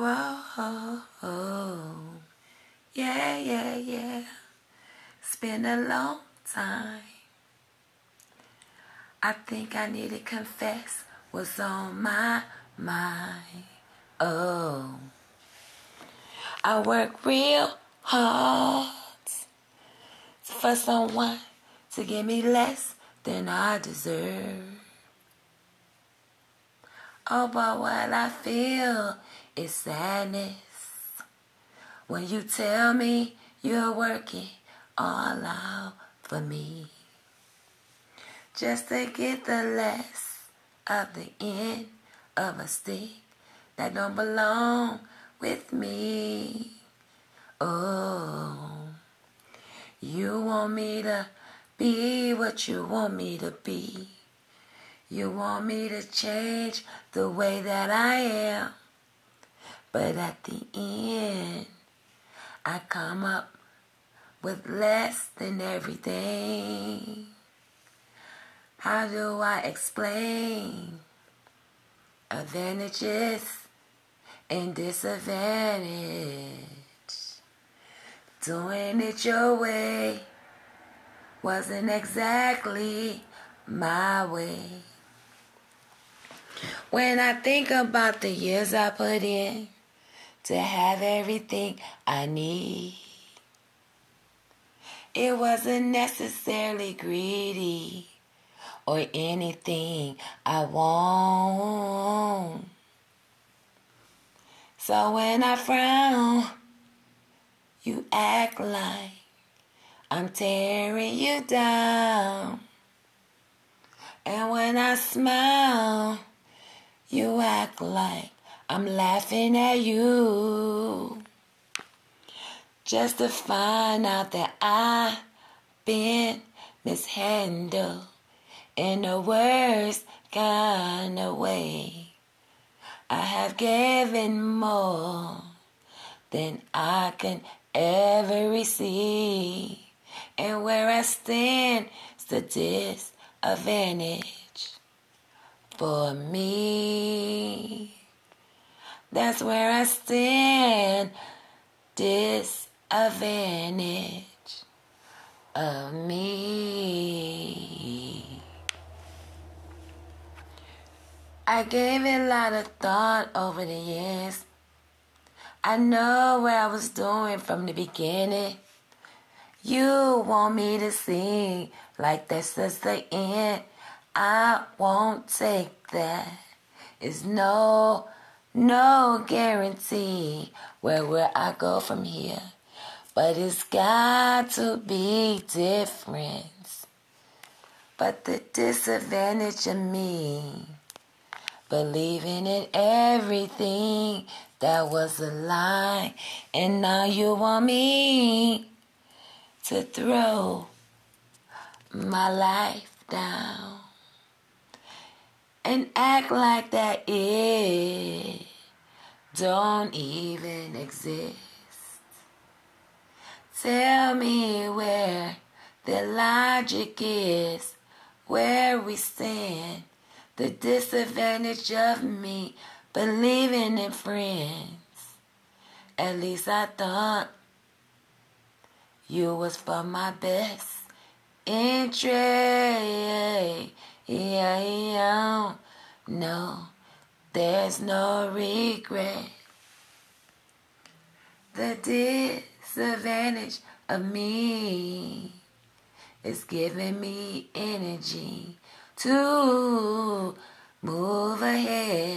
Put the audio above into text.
Whoa, yeah, yeah, yeah. It's been a long time. I think I need to confess what's on my mind. Oh, I work real hard for someone to give me less than I deserve. Oh, but what I feel is sadness when you tell me you're working all out for me just to get the less of the end of a stick that don't belong with me. Oh, you want me to be what you want me to be. You want me to change the way that I am. But at the end, I come up with less than everything. How do I explain advantages and disadvantage? Doing it your way wasn't exactly my way. When I think about the years I put in to have everything I need, it wasn't necessarily greedy or anything I want. So when I frown, you act like I'm tearing you down. And when I smile, you act like I'm laughing at you. Just to find out that I've been mishandled in the worst kind of way. I have given more than I can ever receive. And where I stand is the disadvantage for me. That's where I stand. Disadvantage of me. I gave it a lot of thought over the years. I know what I was doing from the beginning. You want me to sing like this is the end. I won't take that. It's no, no guarantee where will I go from here. But it's got to be different. But the disadvantage of me, believing in everything that was a lie, and now you want me to throw my life down and act like that it don't even exist. Tell me where the logic is, where we stand, the disadvantage of me believing in friends. At least I thought you was for my best yeah. No, there's no regret. The disadvantage of me is giving me energy to move ahead.